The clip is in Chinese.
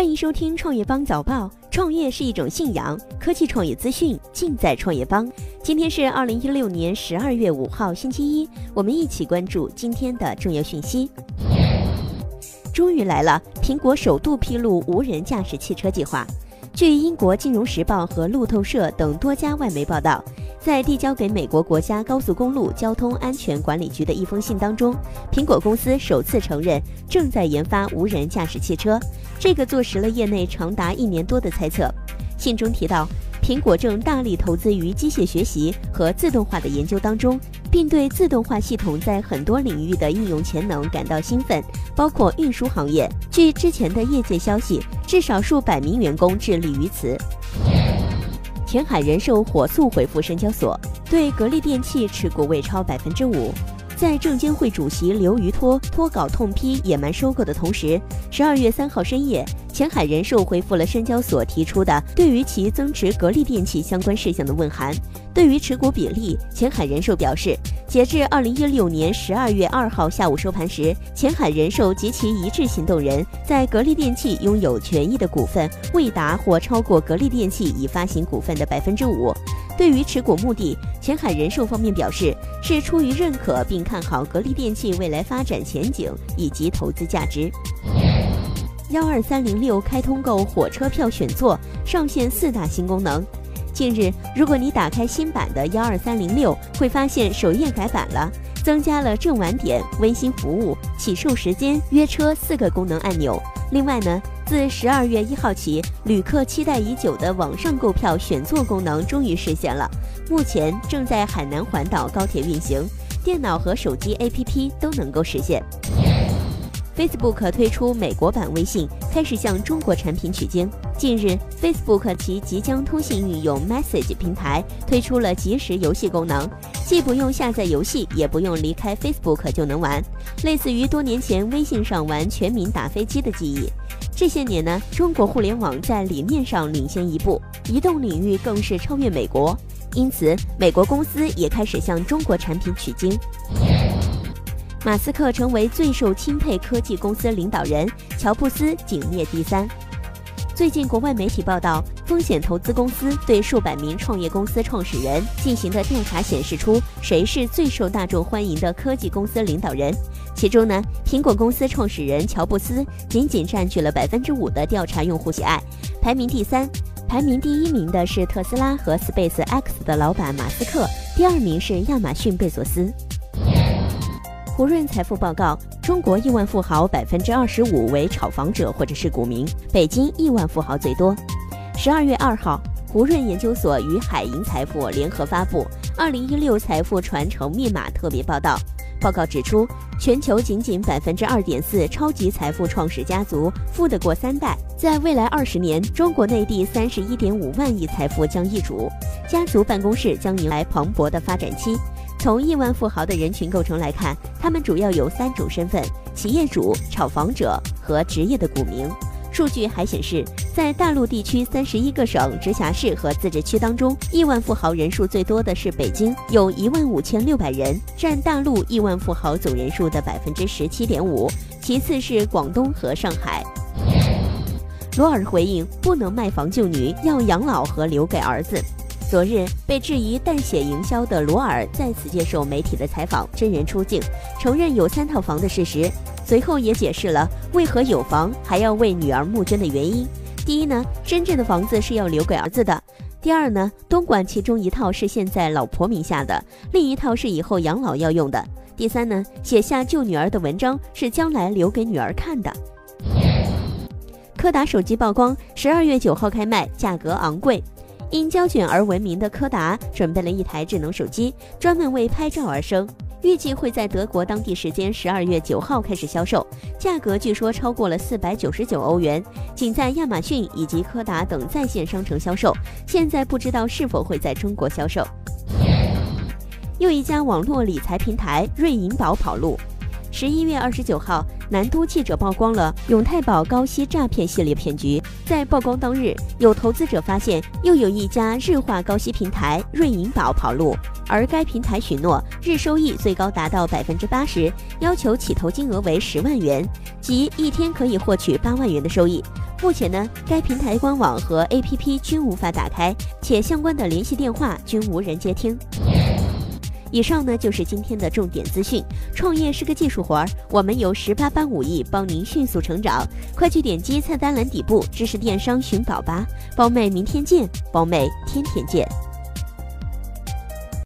欢迎收听创业邦早报。创业是一种信仰，科技创业资讯尽在创业邦。今天是二零一六年十二月五号，星期一，我们一起关注今天的重要讯息。终于来了，苹果首度披露无人驾驶汽车计划。据英国金融时报和路透社等多家外媒报道。在递交给美国国家高速公路交通安全管理局的一封信当中，苹果公司首次承认正在研发无人驾驶汽车，这个坐实了业内长达一年多的猜测。信中提到，苹果正大力投资于机械学习和自动化的研究当中，并对自动化系统在很多领域的应用潜能感到兴奋，包括运输行业。据之前的业界消息，至少数百名员工致力于此。前海人寿火速回复深交所，对格力电器持股未超百分之五。在证监会主席刘瑜托脱稿痛批野蛮收购的同时，十二月三号深夜，前海人寿回复了深交所提出的对于其增持格力电器相关事项的问函。对于持股比例，前海人寿表示。截至二零一六年十二月二号下午收盘时，前海人寿及其一致行动人在格力电器拥有权益的股份未达或超过格力电器已发行股份的百分之五。对于持股目的，前海人寿方面表示是出于认可并看好格力电器未来发展前景以及投资价值。幺二三零六开通购火车票选座，上线四大新功能。近日，如果你打开新版的幺二三零六，会发现首页改版了，增加了正晚点、温馨服务、起售时间、约车四个功能按钮。另外呢，自十二月一号起，旅客期待已久的网上购票选座功能终于实现了，目前正在海南环岛高铁运行，电脑和手机 APP 都能够实现。Facebook 推出美国版微信，开始向中国产品取经。近日，Facebook 其即将通信运用 Message 平台推出了即时游戏功能，既不用下载游戏，也不用离开 Facebook 就能玩，类似于多年前微信上玩全民打飞机的记忆。这些年呢，中国互联网在理念上领先一步，移动领域更是超越美国，因此美国公司也开始向中国产品取经。马斯克成为最受钦佩科技公司领导人，乔布斯仅列第三。最近，国外媒体报道，风险投资公司对数百名创业公司创始人进行的调查显示出，谁是最受大众欢迎的科技公司领导人。其中呢，苹果公司创始人乔布斯仅仅占据了百分之五的调查用户喜爱，排名第三。排名第一名的是特斯拉和 Space X 的老板马斯克，第二名是亚马逊贝索斯。胡润财富报告：中国亿万富豪百分之二十五为炒房者或者是股民，北京亿万富豪最多。十二月二号，胡润研究所与海银财富联合发布《二零一六财富传承密码》特别报道。报告指出，全球仅仅百分之二点四超级财富创始家族富得过三代。在未来二十年，中国内地三十一点五万亿财富将易主，家族办公室将迎来蓬勃的发展期。从亿万富豪的人群构成来看，他们主要有三种身份：企业主、炒房者和职业的股民。数据还显示，在大陆地区三十一个省、直辖市和自治区当中，亿万富豪人数最多的是北京，有一万五千六百人，占大陆亿万富豪总人数的百分之十七点五。其次是广东和上海。罗尔回应：不能卖房救女，要养老和留给儿子。昨日被质疑淡血营销的罗尔再次接受媒体的采访，真人出镜，承认有三套房的事实。随后也解释了为何有房还要为女儿募捐的原因。第一呢，真正的房子是要留给儿子的；第二呢，东莞其中一套是现在老婆名下的，另一套是以后养老要用的；第三呢，写下救女儿的文章是将来留给女儿看的。柯达手机曝光，十二月九号开卖，价格昂贵。因胶卷而闻名的柯达准备了一台智能手机，专门为拍照而生，预计会在德国当地时间十二月九号开始销售，价格据说超过了四百九十九欧元，仅在亚马逊以及柯达等在线商城销售，现在不知道是否会在中国销售。又一家网络理财平台瑞银宝跑路。十一月二十九号，南都记者曝光了永泰宝高息诈骗系列骗局。在曝光当日，有投资者发现又有一家日化高息平台瑞银宝跑路，而该平台许诺日收益最高达到百分之八十，要求起投金额为十万元，即一天可以获取八万元的收益。目前呢，该平台官网和 APP 均无法打开，且相关的联系电话均无人接听。以上呢就是今天的重点资讯。创业是个技术活儿，我们有十八般武艺帮您迅速成长。快去点击菜单栏底部知识电商寻宝吧，包妹明天见，包妹天天见。